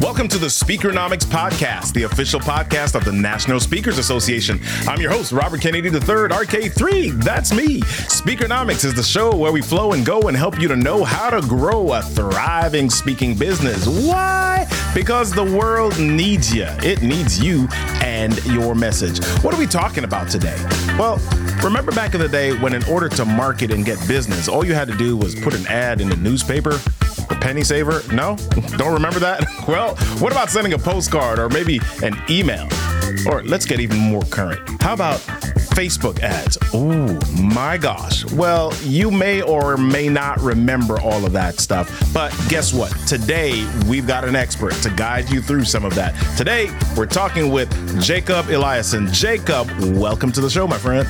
Welcome to the Speakernomics Podcast, the official podcast of the National Speakers Association. I'm your host, Robert Kennedy III, RK3. That's me. Speakernomics is the show where we flow and go and help you to know how to grow a thriving speaking business. Why? Because the world needs you. It needs you and your message. What are we talking about today? Well, remember back in the day when, in order to market and get business, all you had to do was put an ad in the newspaper? The penny saver? No? Don't remember that? Well, what about sending a postcard or maybe an email? Or let's get even more current. How about Facebook ads? Oh my gosh. Well, you may or may not remember all of that stuff, but guess what? Today, we've got an expert to guide you through some of that. Today, we're talking with Jakob Eliason. Jakob, welcome to the show, my friend.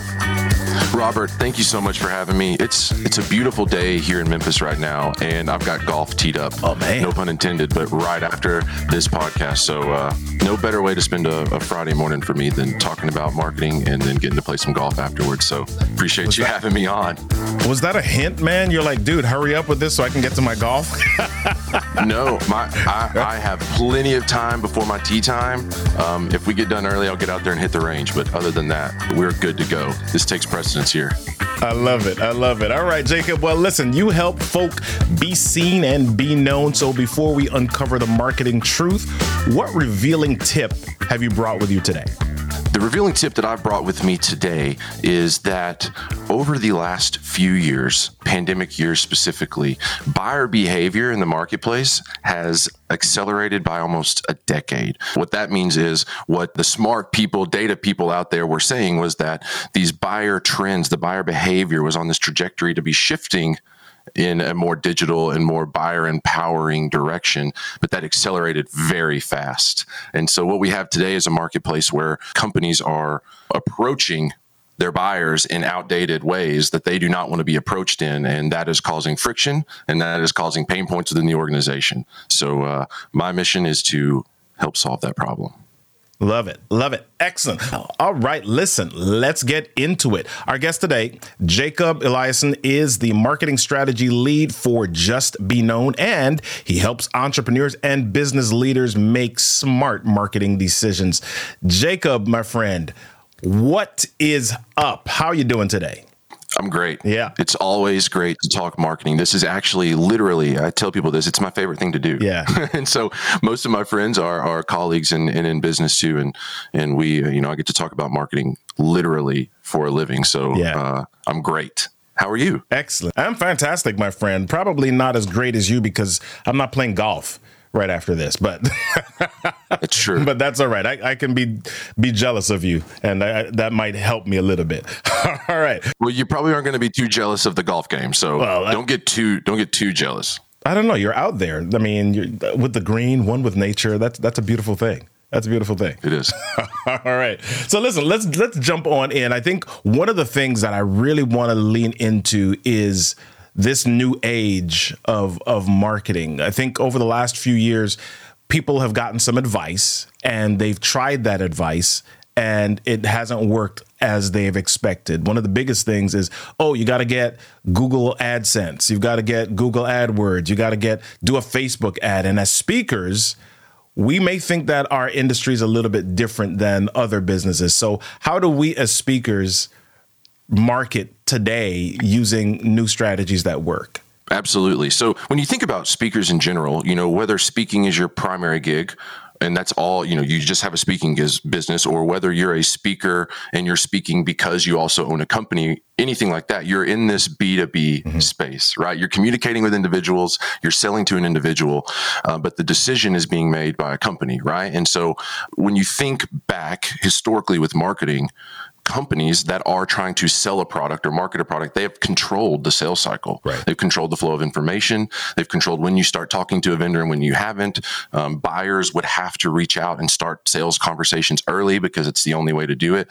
Robert, thank you so much for having me. It's it's a beautiful day here in Memphis right now, and I've got golf teed up. Oh man, no pun intended, but right after this podcast. So uh, no better way to spend a, a, Friday morning for me than talking about marketing and then getting to play some golf afterwards. So appreciate was you that, having me on. Was that a hint, man? You're like, dude, hurry up with this so I can get to my golf. no, my I, I, have plenty of time before my tee time. Um, if we get done early, I'll get out there and hit the range. But other than that, we're good to go. This takes precedence here. I love it. I love it. All right, Jakob. Well, listen, you help folk be seen and be known. So before we uncover the marketing truth, what revealing tip have you brought with you today? The revealing tip that I've brought with me today is that over the last few years, pandemic years specifically, buyer behavior in the marketplace has accelerated by almost a decade. What that means is what the smart people, data people out there were saying was that these buyer trends, the buyer behavior was on this trajectory to be shifting in a more digital and more buyer empowering direction, but that accelerated very fast. And so what we have today is a marketplace where companies are approaching their buyers in outdated ways that they do not want to be approached in. And that is causing friction and that is causing pain points within the organization. So, uh, my mission is to help solve that problem. Love it. Love it. Excellent. All right, listen, let's get into it. Our guest today, Jakob Eliason, is the marketing strategy lead for Just Be Known, and he helps entrepreneurs and business leaders make smart marketing decisions. Jakob, my friend, what is up? How are you doing today? I'm great. Yeah. It's always great to talk marketing. This is actually literally, I tell people this, it's my favorite thing to do. Yeah. and so most of my friends are, are colleagues and, and in business too. And, and we, uh, you know, I get to talk about marketing literally for a living. So yeah. uh, I'm great. How are you? Excellent. I'm fantastic, my friend. Probably not as great as you because I'm not playing golf right after this, but it's true. But that's all right. I, I can be be jealous of you, and I, that might help me a little bit. all right. Well, you probably aren't going to be too jealous of the golf game, so well, don't get too don't get too jealous. I don't know. You're out there. I mean, uh, with the green, one with nature. That's that's a beautiful thing. That's a beautiful thing. It is. All right. So listen, let's let's jump on in. I think one of the things that I really want to lean into is this new age of of marketing. I think over the last few years, people have gotten some advice and they've tried that advice and it hasn't worked as they've expected. One of the biggest things is, oh, you got to get Google AdSense, you've got to get Google AdWords, you got to get do a Facebook ad. And as speakers, we may think that our industry is a little bit different than other businesses. So, how do we as speakers market today using new strategies that work? Absolutely. So when you think about speakers in general, you know, whether speaking is your primary gig and that's all you know you just have a speaking business or whether you're a speaker and you're speaking because you also own a company anything like that you're in this b2b mm-hmm. space right you're communicating with individuals you're selling to an individual uh, but the decision is being made by a company right and so when you think back historically with marketing companies that are trying to sell a product or market a product, they have controlled the sales cycle. Right. They've controlled the flow of information. They've controlled when you start talking to a vendor and when you haven't. Um, buyers would have to reach out and start sales conversations early because it's the only way to do it.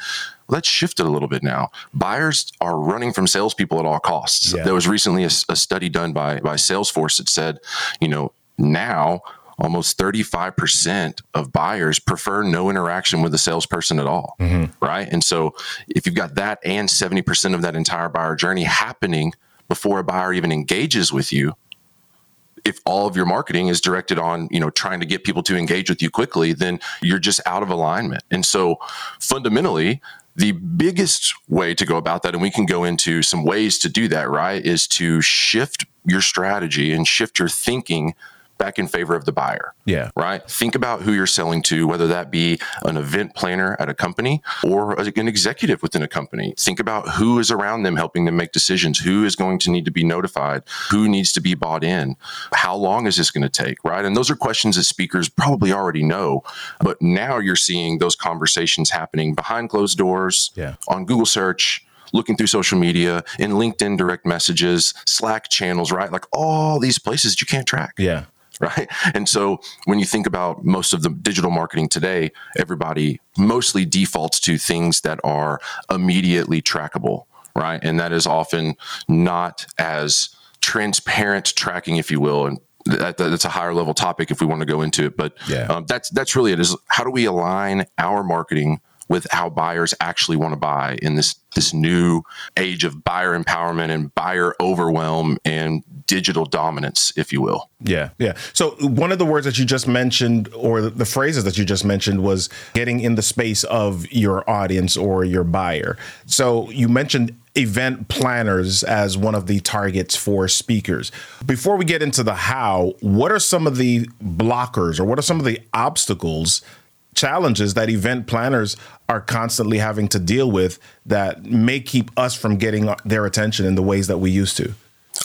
Let's shift it a little bit now. Buyers are running from salespeople at all costs. Yeah. There was recently a, a study done by by Salesforce that said, you know, now almost 35% of buyers prefer no interaction with the salesperson at all, mm-hmm. right? And so if you've got that and 70% of that entire buyer journey happening before a buyer even engages with you, if all of your marketing is directed on, you know, trying to get people to engage with you quickly, then you're just out of alignment. And so fundamentally, the biggest way to go about that, and we can go into some ways to do that, right, is to shift your strategy and shift your thinking back in favor of the buyer Yeah. right? Think about who you're selling to, whether that be an event planner at a company or an executive within a company. Think about who is around them helping them make decisions, who is going to need to be notified, who needs to be bought in, how long is this going to take, right? And those are questions that speakers probably already know, but now you're seeing those conversations happening behind closed doors Yeah. on Google search. Looking through social media, in LinkedIn direct messages, Slack channels, right? Like all these places that you can't track Yeah. right? And so when you think about most of the digital marketing today, everybody mostly defaults to things that are immediately trackable, right? And that is often not as transparent tracking, if you will. And that, that's a higher level topic if we want to go into it. But Yeah. um, that's that's really it. Is how do we align our marketing with how buyers actually want to buy in this this new age of buyer empowerment and buyer overwhelm and digital dominance, if you will. Yeah, yeah. So one of the words that you just mentioned, or the phrases that you just mentioned, was getting in the space of your audience or your buyer. So you mentioned event planners as one of the targets for speakers. Before we get into the how, what are some of the blockers or what are some of the obstacles? Challenges that event planners are constantly having to deal with that may keep us from getting their attention in the ways that we used to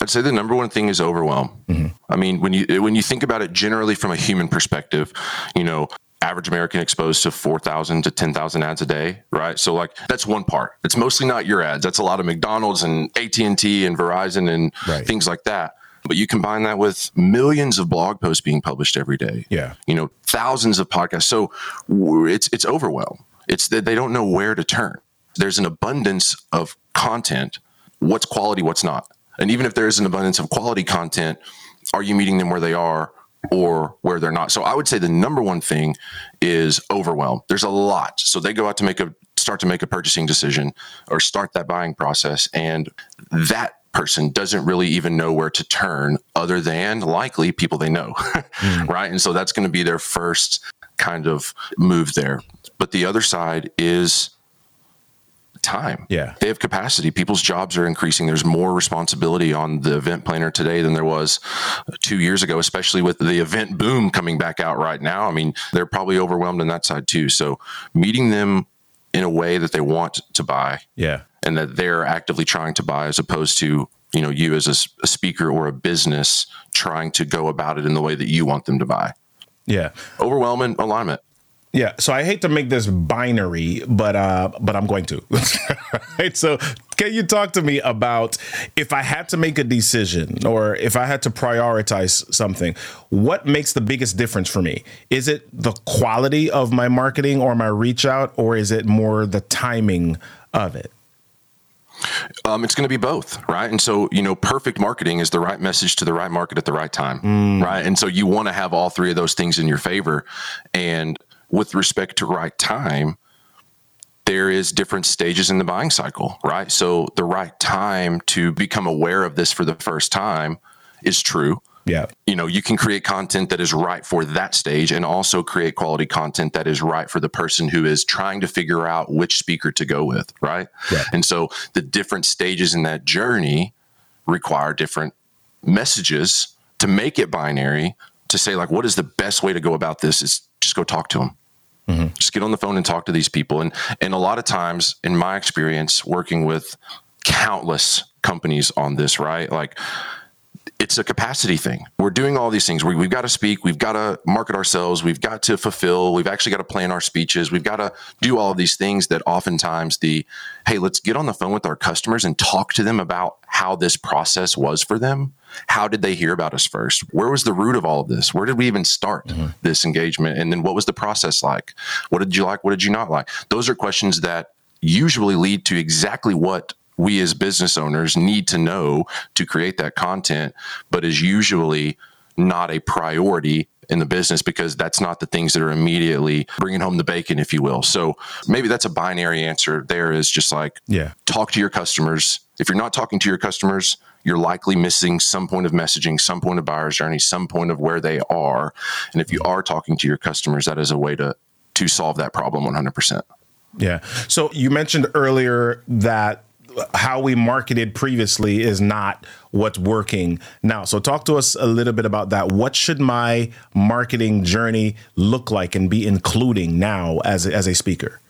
I'd say the number one thing is overwhelm. Mm-hmm. I mean, when you when you think about it generally from a human perspective, you know, average American exposed to 4,000 to 10,000 ads a day, right? So like that's one part. It's mostly not your ads. That's a lot of McDonald's and AT&T and Verizon and Right. things like that. But you combine that with millions of blog posts being published every day. Yeah. You know, thousands of podcasts. So it's it's overwhelm. It's that they don't know where to turn. There's an abundance of content. What's quality, what's not? And even if there is an abundance of quality content, are you meeting them where they are or where they're not? So I would say the number one thing is overwhelm. There's a lot. So they go out to make a start to make a purchasing decision or start that buying process and that person doesn't really even know where to turn other than likely people they know. Hmm. right? And so that's going to be their first kind of move there. But the other side is time. Yeah. They have capacity. People's jobs are increasing. There's more responsibility on the event planner today than there was two years ago, especially with the event boom coming back out right now. I mean, they're probably overwhelmed on that side too. So meeting them in a way that they want to buy. Yeah. And that they're actively trying to buy as opposed to you know you as a speaker or a business trying to go about it in the way that you want them to buy. Yeah. Overwhelming alignment. Yeah, so I hate to make this binary, but uh, but I'm going to. right? So, can you talk to me about if I had to make a decision or if I had to prioritize something, what makes the biggest difference for me? Is it the quality of my marketing or my reach out, or is it more the timing of it? Um, it's going to be both, right? And so, you know, perfect marketing is the right message to the right market at the right time, right? And so you want to have all three of those things in your favor. And with respect to right time, there is different stages in the buying cycle, right? So the right time to become aware of this for the first time is true. Yeah, You know, you can create content that is right for that stage and also create quality content that is right for the person who is trying to figure out which speaker to go with, right? Yeah. And so the different stages in that journey require different messages to make it binary to say like what is the best way to go about this is just go talk to them Mm-hmm. just get on the phone and talk to these people and and a lot of times in my experience working with countless companies on this right like it's a capacity thing. We're doing all these things. We, we've got to speak. We've got to market ourselves. We've got to fulfill. We've actually got to plan our speeches. We've got to do all of these things that oftentimes the, hey, let's get on the phone with our customers and talk to them about how this process was for them. How did they hear about us first? Where was the root of all of this? Where did we even start mm-hmm. this engagement? And then what was the process like? What did you like? What did you not like? Those are questions that usually lead to exactly what we as business owners need to know to create that content, but is usually not a priority in the business because that's not the things that are immediately bringing home the bacon, if you will. So maybe that's a binary answer. There is just like, yeah, talk to your customers. If you're not talking to your customers, you're likely missing some point of messaging, some point of buyer's journey, some point of where they are. And if you are talking to your customers, that is a way to to solve that problem 100%. Yeah. So you mentioned earlier that how we marketed previously is not what's working now. So talk to us a little bit about that. What should my marketing journey look like and be including now as a, as a speaker?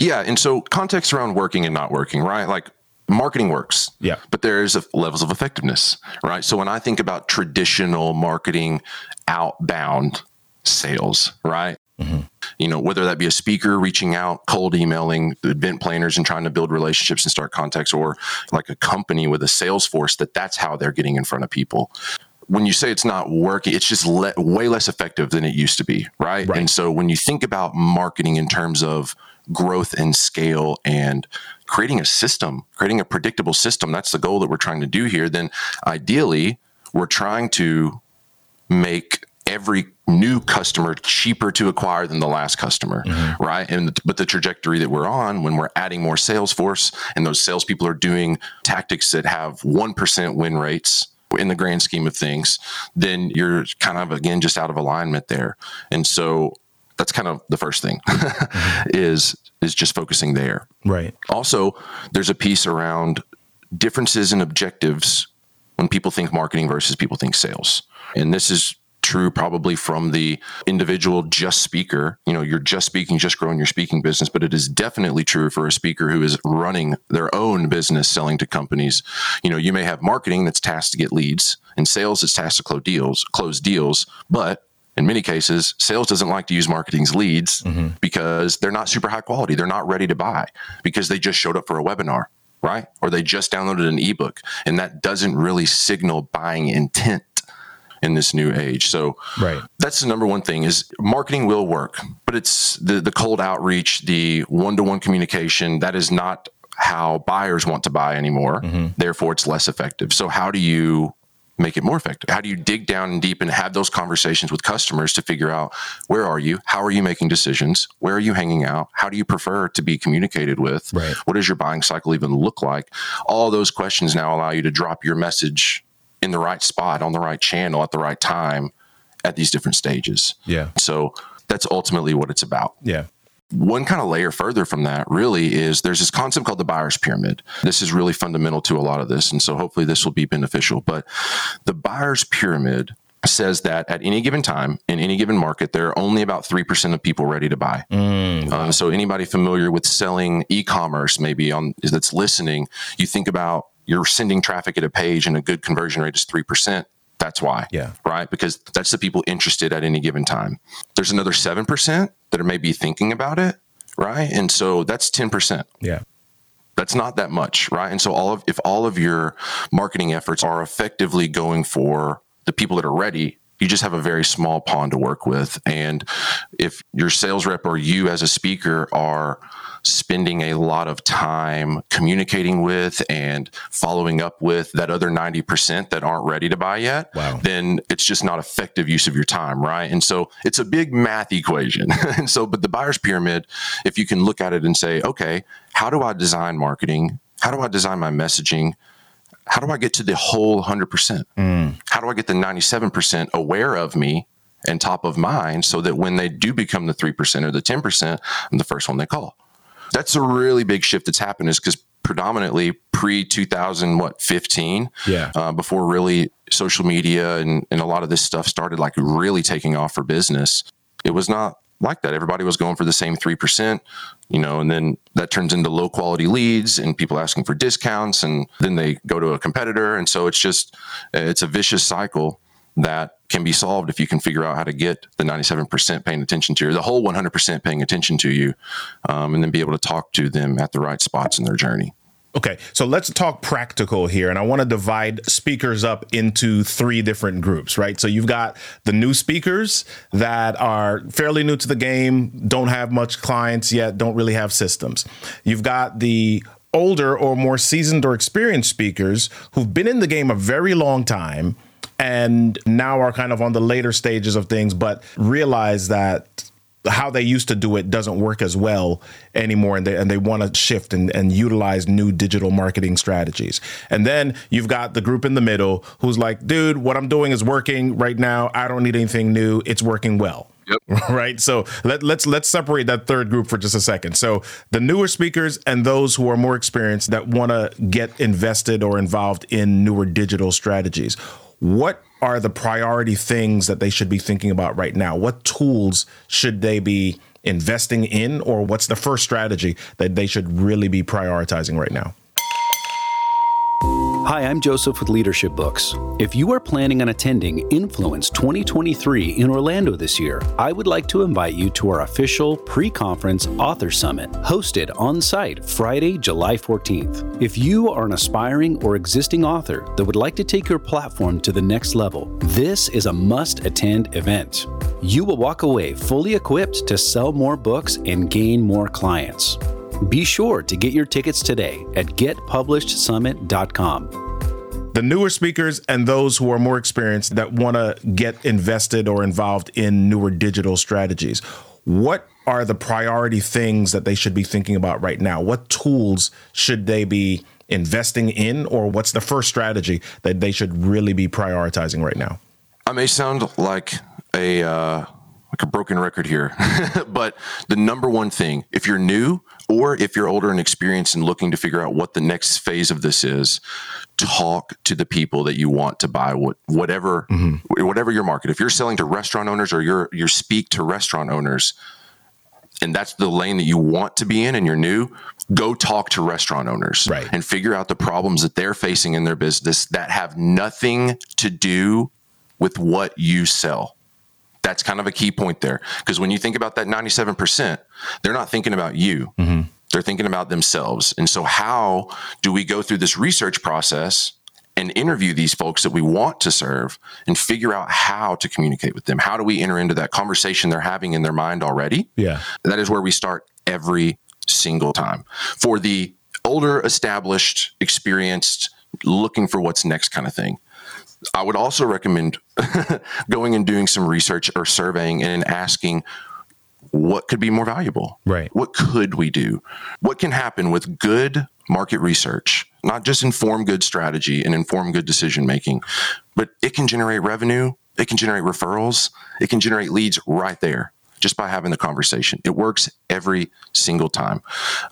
Yeah, and so context around working and not working, right? Like marketing works. Yeah. But there's levels of effectiveness, right? So when I think about traditional marketing outbound sales, right? Mm-hmm. You know, whether that be a speaker reaching out, cold emailing event planners and trying to build relationships and start contacts, or like a company with a sales force that that's how they're getting in front of people. When you say it's not working, it's just le- way less effective than it used to be, right? right? And so when you think about marketing in terms of growth and scale and creating a system, creating a predictable system, that's the goal that we're trying to do here, then ideally we're trying to make every new customer cheaper to acquire than the last customer, mm-hmm. right? And but the trajectory that we're on when we're adding more sales force and those salespeople are doing tactics that have one percent win rates in the grand scheme of things, then you're kind of again just out of alignment there. And so that's kind of the first thing mm-hmm. is is just focusing there. Right. Also, there's a piece around differences in objectives when people think marketing versus people think sales. And this is true probably from the individual just speaker. You know, you're just speaking, just growing your speaking business, but it is definitely true for a speaker who is running their own business selling to companies. You know, you may have marketing that's tasked to get leads and sales is tasked to close deals, close deals, but in many cases, sales doesn't like to use marketing's leads mm-hmm. because they're not super high quality. They're not ready to buy because they just showed up for a webinar, right? Or they just downloaded an ebook. And that doesn't really signal buying intent in this new age. So right. that's the number one thing is marketing will work, but it's the, the cold outreach, the one-to-one communication, that is not how buyers want to buy anymore. Mm-hmm. Therefore, it's less effective. So how do you make it more effective? How do you dig down and deep and have those conversations with customers to figure out where are you? How are you making decisions? Where are you hanging out? How do you prefer to be communicated with? Right. What does your buying cycle even look like? All those questions now allow you to drop your message in the right spot on the right channel at the right time at these different stages. Yeah. So that's ultimately what it's about. Yeah. One kind of layer further from that really is there's this concept called the buyer's pyramid. This is really fundamental to a lot of this. And so hopefully this will be beneficial. But the buyer's pyramid says that at any given time in any given market, there are only about 3% of people ready to buy. Mm, wow. um, so anybody familiar with selling e-commerce, maybe on that's listening, you think about you're sending traffic at a page and a good conversion rate is 3%. That's why. Yeah. Right. Because that's the people interested at any given time. There's another 7% that are maybe thinking about it. Right. And so that's 10%. Yeah. That's not that much. Right. And so all of, if all of your marketing efforts are effectively going for the people that are ready, you just have a very small pond to work with. And if your sales rep or you as a speaker are spending a lot of time communicating with and following up with that other 90% that aren't ready to buy yet, wow. then it's just not effective use of your time, right? And so it's a big math equation. and so, but the buyer's pyramid, if you can look at it and say, okay, how do I design marketing? How do I design my messaging? How do I get to the whole 100%? Mm. How do I get the 97% aware of me and top of mind so that when they do become the 3% or the 10%, I'm the first one they call? That's a really big shift that's happened is because predominantly pre 2000 what 15 yeah uh, before really social media and, and a lot of this stuff started like really taking off for business it was not like that. Everybody was going for the same 3%, you know, and then that turns into low quality leads and people asking for discounts and then they go to a competitor. And so it's just, it's a vicious cycle that can be solved if you can figure out how to get the 97% paying attention to you, the whole 100% paying attention to you, um, and then be able to talk to them at the right spots in their journey. Okay, so let's talk practical here. And I want to divide speakers up into three different groups, right? So you've got the new speakers that are fairly new to the game, don't have much clients yet, don't really have systems. You've got the older or more seasoned or experienced speakers who've been in the game a very long time and now are kind of on the later stages of things, but realize that how they used to do it doesn't work as well anymore and they, and they want to shift and, and utilize new digital marketing strategies and then you've got the group in the middle who's like dude what i'm doing is working right now i don't need anything new it's working well Yep. Right. So let, let's let's separate that third group for just a second. So the newer speakers and those who are more experienced that want to get invested or involved in newer digital strategies. What are the priority things that they should be thinking about right now? What tools should they be investing in, or what's the first strategy that they should really be prioritizing right now? Hi, I'm Joseph with Leadership Books. If you are planning on attending Influence 2023 in Orlando this year, I would like to invite you to our official pre conference author summit hosted on site Friday, July 14th. If you are an aspiring or existing author that would like to take your platform to the next level, this is a must attend event. You will walk away fully equipped to sell more books and gain more clients. Be sure to get your tickets today at getpublishedsummit.com. The newer speakers and those who are more experienced that want to get invested or involved in newer digital strategies. What are the priority things that they should be thinking about right now? What tools should they be investing in, or what's the first strategy that they should really be prioritizing right now? I may sound like a uh, like a broken record here, but the number one thing, if you're new or if you're older and experienced and looking to figure out what the next phase of this is, talk to the people that you want to buy what whatever mm-hmm. whatever your market. If you're selling to restaurant owners or you're you speak to restaurant owners, and that's the lane that you want to be in and you're new, go talk to restaurant owners right. and figure out the problems that they're facing in their business that have nothing to do with what you sell. That's kind of a key point there. Because when you think about that 97%, they're not thinking about you. Mm-hmm. They're thinking about themselves. And so, how do we go through this research process and interview these folks that we want to serve and figure out how to communicate with them? How do we enter into that conversation they're having in their mind already? Yeah. That is where we start every single time. For the older, established, experienced, looking for what's next kind of thing. I would also recommend going and doing some research or surveying and asking what could be more valuable? Right. What could we do? What can happen with good market research, not just inform good strategy and inform good decision making, but it can generate revenue, it can generate referrals, it can generate leads right there just by having the conversation. It works every single time.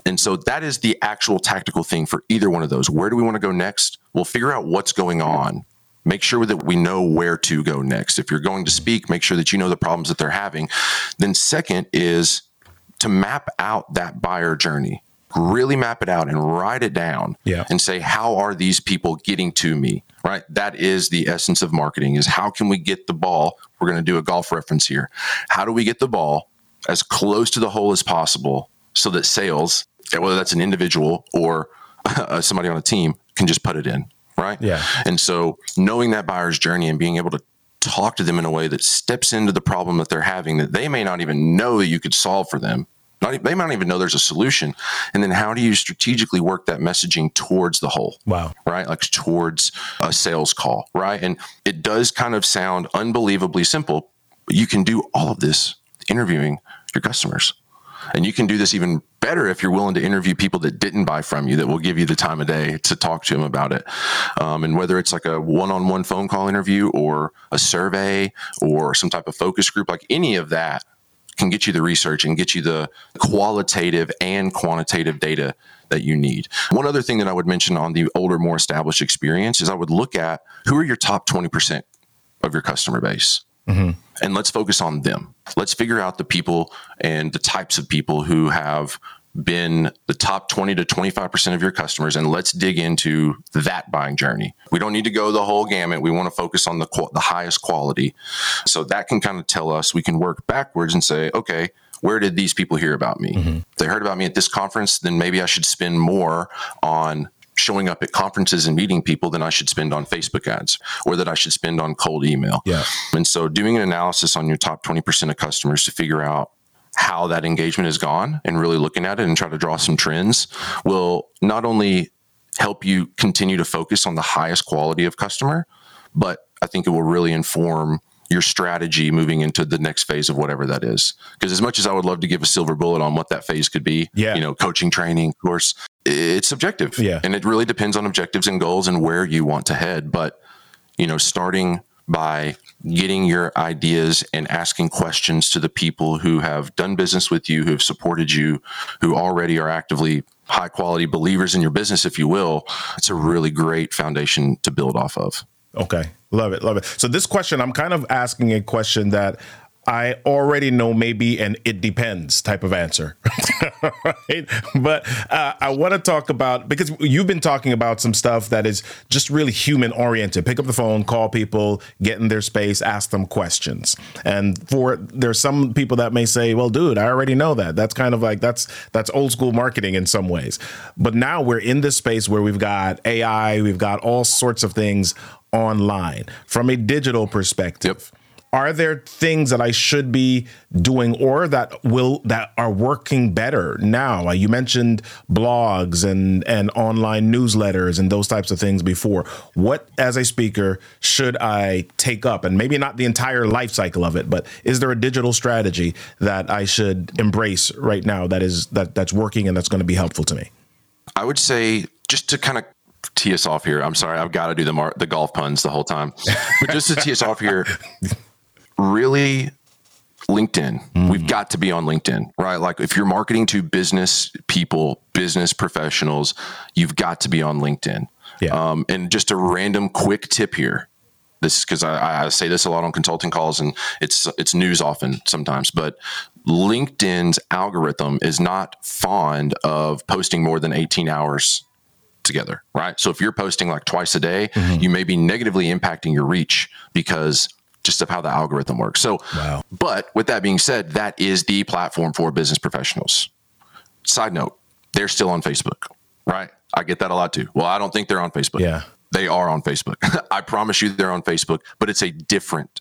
And so that is the actual tactical thing for either one of those. Where do we want to go next? We'll figure out what's going on make sure that we know where to go next. If you're going to speak, make sure that you know the problems that they're having. Then, second is to map out that buyer journey. Really map it out and write it down yeah. and say, how are these people getting to me? Right. That is the essence of marketing is how can we get the ball? We're going to do a golf reference here. How do we get the ball as close to the hole as possible so that sales, whether that's an individual or uh, somebody on a team, can just put it in right? Yeah. And so knowing that buyer's journey and being able to talk to them in a way that steps into the problem that they're having that they may not even know that you could solve for them. Not, they might not even know there's a solution. And then how do you strategically work that messaging towards the hole? Wow. Right? Like towards a sales call, right? And it does kind of sound unbelievably simple, but you can do all of this interviewing your customers. And you can do this even better if you're willing to interview people that didn't buy from you that will give you the time of day to talk to them about it. Um, and whether it's like a one on one phone call interview or a survey or some type of focus group, like any of that can get you the research and get you the qualitative and quantitative data that you need. One other thing that I would mention on the older, more established experience is I would look at who are your top 20% of your customer base Mm-hmm. And let's focus on them. Let's figure out the people and the types of people who have been the top 20 to 25% of your customers and let's dig into that buying journey. We don't need to go the whole gamut. We want to focus on the the highest quality. So that can kind of tell us we can work backwards and say, okay, where did these people hear about me? Mm-hmm. They heard about me at this conference, then maybe I should spend more on showing up at conferences and meeting people than I should spend on Facebook ads or that I should spend on cold email. Yeah. And so doing an analysis on your top 20% of customers to figure out how that engagement has gone and really looking at it and try to draw some trends will not only help you continue to focus on the highest quality of customer, but I think it will really inform your strategy moving into the next phase of whatever that is. Because as much as I would love to give a silver bullet on what that phase could be, yeah. you know, coaching, training, course, it's subjective. Yeah. And it really depends on objectives and goals and where you want to head. But, you know, starting by getting your ideas and asking questions to the people who have done business with you, who have supported you, who already are actively high quality believers in your business, if you will, it's a really great foundation to build off of. Okay. Love it. Love it. So, this question, I'm kind of asking a question that I already know maybe an it depends type of answer. right? But uh, I want to talk about because you've been talking about some stuff that is just really human oriented. Pick up the phone, call people, get in their space, ask them questions. And for there's some people that may say, "Well, dude, I already know that." That's kind of like that's that's old school marketing in some ways. But now we're in this space where we've got AI, we've got all sorts of things online from a digital perspective. Yep are there things that I should be doing or that will that are working better now? You mentioned blogs and and online newsletters and those types of things before. What as a speaker should I take up and maybe not the entire life cycle of it, but is there a digital strategy that I should embrace right now that is that that's working and that's going to be helpful to me? I would say just to kind of tee us off here. I'm sorry, I've got to do the mar- the golf puns the whole time. But just to tee us off here, really LinkedIn. Mm. We've got to be on LinkedIn, right? Like if you're marketing to business people, business professionals, you've got to be on LinkedIn. Yeah. Um, and just a random quick tip here. This is because I, I, say this a lot on consulting calls, and it's it's news often sometimes. But LinkedIn's algorithm is not fond of posting more than 18 hours together, right? So if you're posting like twice a day, mm-hmm. you may be negatively impacting your reach because just of how the algorithm works. So, wow. but with that being said, that is the platform for business professionals. Side note, they're still on Facebook, right? I get that a lot too. Well, I don't think they're on Facebook. Yeah. They are on Facebook. I promise you they're on Facebook, but it's a different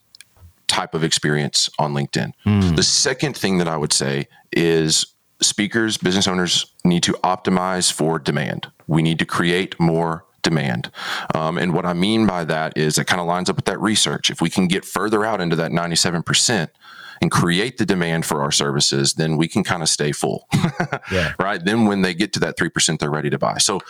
type of experience on LinkedIn. Mm. The second thing that I would say is speakers, business owners need to optimize for demand. We need to create more demand. Um, and what I mean by that is it kind of lines up with that research. If we can get further out into that 97%, and create the demand for our services, then we can kind of stay full. yeah. Right. Then when they get to that 3%, they're ready to buy. So,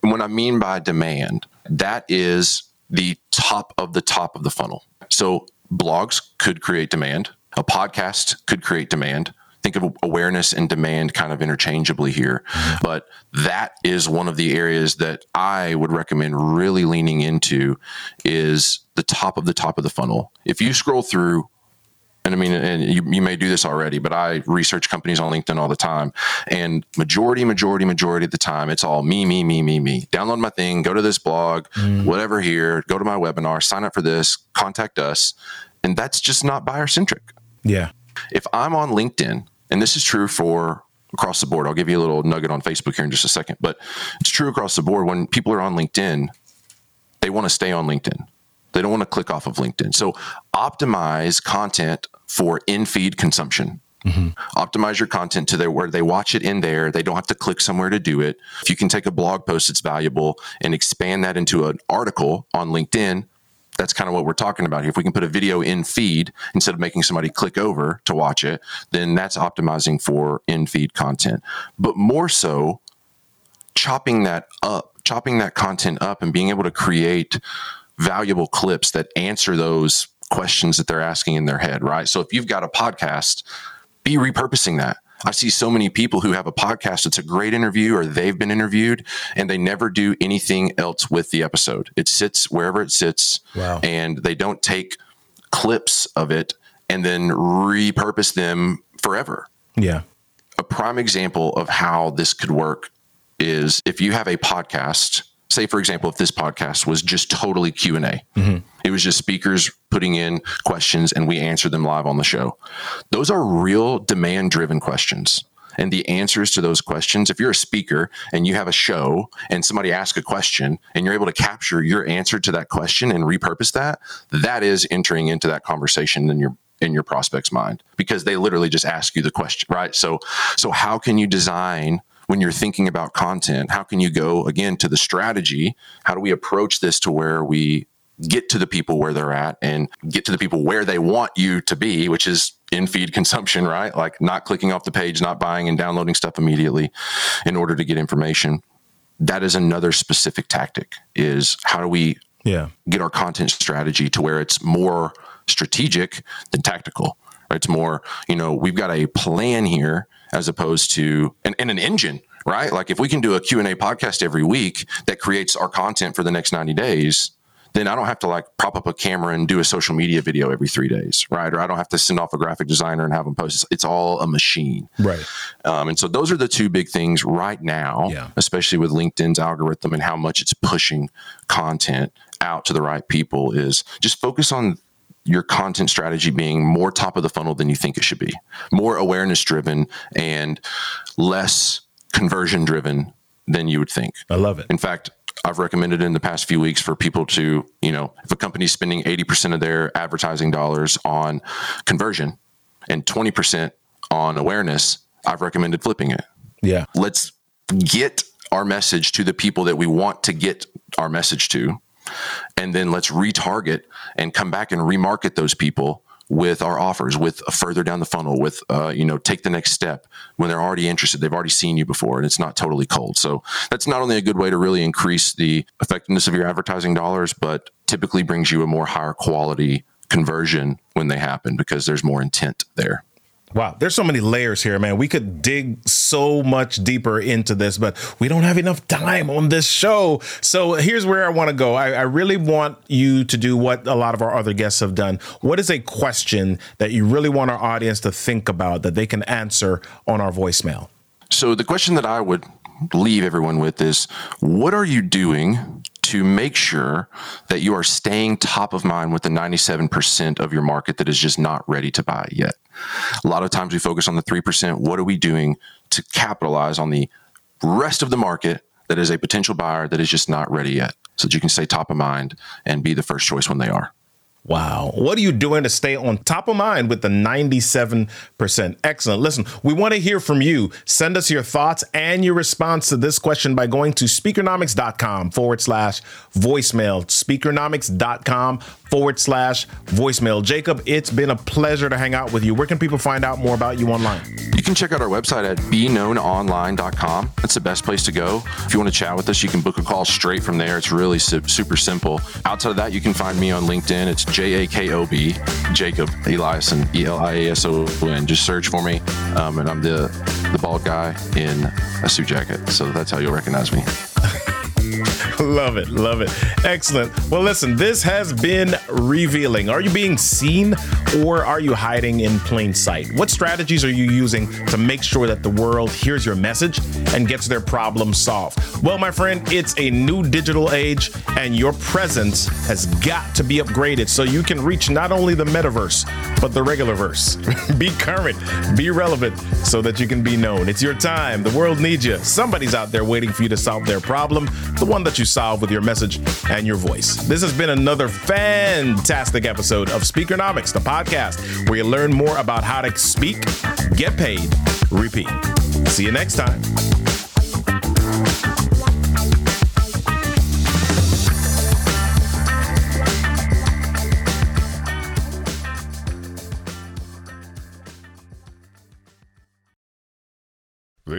what I mean by demand, that is the top of the top of the funnel. So, blogs could create demand, a podcast could create demand, think of awareness and demand kind of interchangeably here. But that is one of the areas that I would recommend really leaning into is the top of the top of the funnel. If you scroll through and I mean, and you, you may do this already, but I research companies on LinkedIn all the time. And majority, majority, majority of the time, it's all me, me, me, me, me. Download my thing, go to this blog, mm. whatever here, go to my webinar, sign up for this, contact us. And that's just not buyer centric. Yeah. If I'm on LinkedIn and this is true for across the board. I'll give you a little nugget on Facebook here in just a second, but it's true across the board. When people are on LinkedIn, they want to stay on LinkedIn. They don't want to click off of LinkedIn. So optimize content for in feed consumption. Mm-hmm. Optimize your content to where they watch it in there. They don't have to click somewhere to do it. If you can take a blog post that's valuable and expand that into an article on LinkedIn, that's kind of what we're talking about here. If we can put a video in feed instead of making somebody click over to watch it, then that's optimizing for in feed content. But more so, chopping that up, chopping that content up, and being able to create valuable clips that answer those questions that they're asking in their head, right? So if you've got a podcast, be repurposing that. I see so many people who have a podcast. It's a great interview or they've been interviewed and they never do anything else with the episode. It sits wherever it sits wow. and they don't take clips of it and then repurpose them forever. Yeah. A prime example of how this could work is if you have a podcast say for example if this podcast was just totally q&a mm-hmm. it was just speakers putting in questions and we answered them live on the show. Those are real demand driven questions. And the answers to those questions if you're a speaker and you have a show and somebody asks a question and you're able to capture your answer to that question and repurpose that that is entering into that conversation in your in your prospect's mind because they literally just ask you the question right? So so how can you design when you're thinking about content how can you go again to the strategy? How do we approach this to where we get to the people where they're at and get to the people where they want you to be which is in feed consumption right? Like not clicking off the page not buying and downloading stuff immediately in order to get information. That is another specific tactic is how do we yeah. get our content strategy to where it's more strategic than tactical? Right? it's more you know we've got a plan here as opposed to and, and an engine right? Like if we can do a q&a podcast every week that creates our content for the next 90 days then i don't have to like prop up a camera and do a social media video every three days right? Or i don't have to send off a graphic designer and have them post. It's all a machine. Right. Um, and so those are the two big things right now Yeah. especially with linkedin's algorithm and how much it's pushing content out to the right people is just focus on your content strategy being more top of the funnel than you think it should be, more awareness driven and less conversion driven than you would think. I love it. In fact, I've recommended in the past few weeks for people to, you know, if a company's spending 80% of their advertising dollars on conversion and 20% on awareness, I've recommended flipping it. Yeah. Let's get our message to the people that we want to get our message to. And then let's retarget and come back and remarket those people with our offers, with further down the funnel, with, uh, you know, take the next step when they're already interested. They've already seen you before and it's not totally cold. So that's not only a good way to really increase the effectiveness of your advertising dollars, but typically brings you a more higher quality conversion when they happen because there's more intent there. Wow, there's so many layers here, man. We could dig so much deeper into this, but we don't have enough time on this show. So here's where I want to go. I, I, really want you to do what a lot of our other guests have done. What is a question that you really want our audience to think about that they can answer on our voicemail? So the question that I would leave everyone with is what are you doing to make sure that you are staying top of mind with the 97% of your market that is just not ready to buy yet. A lot of times we focus on the 3%. What are we doing to capitalize on the rest of the market that is a potential buyer that is just not ready yet so that you can stay top of mind and be the first choice when they are? Wow. What are you doing to stay on top of mind with the 97%? Excellent. Listen, we want to hear from you. Send us your thoughts and your response to this question by going to speakernomics.com forward slash voicemail. Speakernomics.com forward slash voicemail. Jakob, it's been a pleasure to hang out with you. Where can people find out more about you online? You can check out our website at beknownonline.com. That's the best place to go. If you want to chat with us, you can book a call straight from there. It's really su- super simple. Outside of that, you can find me on LinkedIn. It's J A K O B, Jakob Eliason, E L I A S O N. Just search for me. Um, and I'm the, the bald guy in a suit jacket. So that's how you'll recognize me. love it. Love it. Excellent. Well, listen, this has been revealing. Are you being seen or are you hiding in plain sight? What strategies are you using to make sure that the world hears your message and gets their problem solved? Well, my friend, it's a new digital age and your presence has got to be upgraded so you can reach not only the metaverse, but the regular verse. be current, be relevant so that you can be known. It's your time. The world needs you. Somebody's out there waiting for you to solve their problem, the one that you solve with your message and your voice. This has been another fantastic episode of Speakernomics, the podcast where you learn more about how to speak, get paid, repeat. See you next time.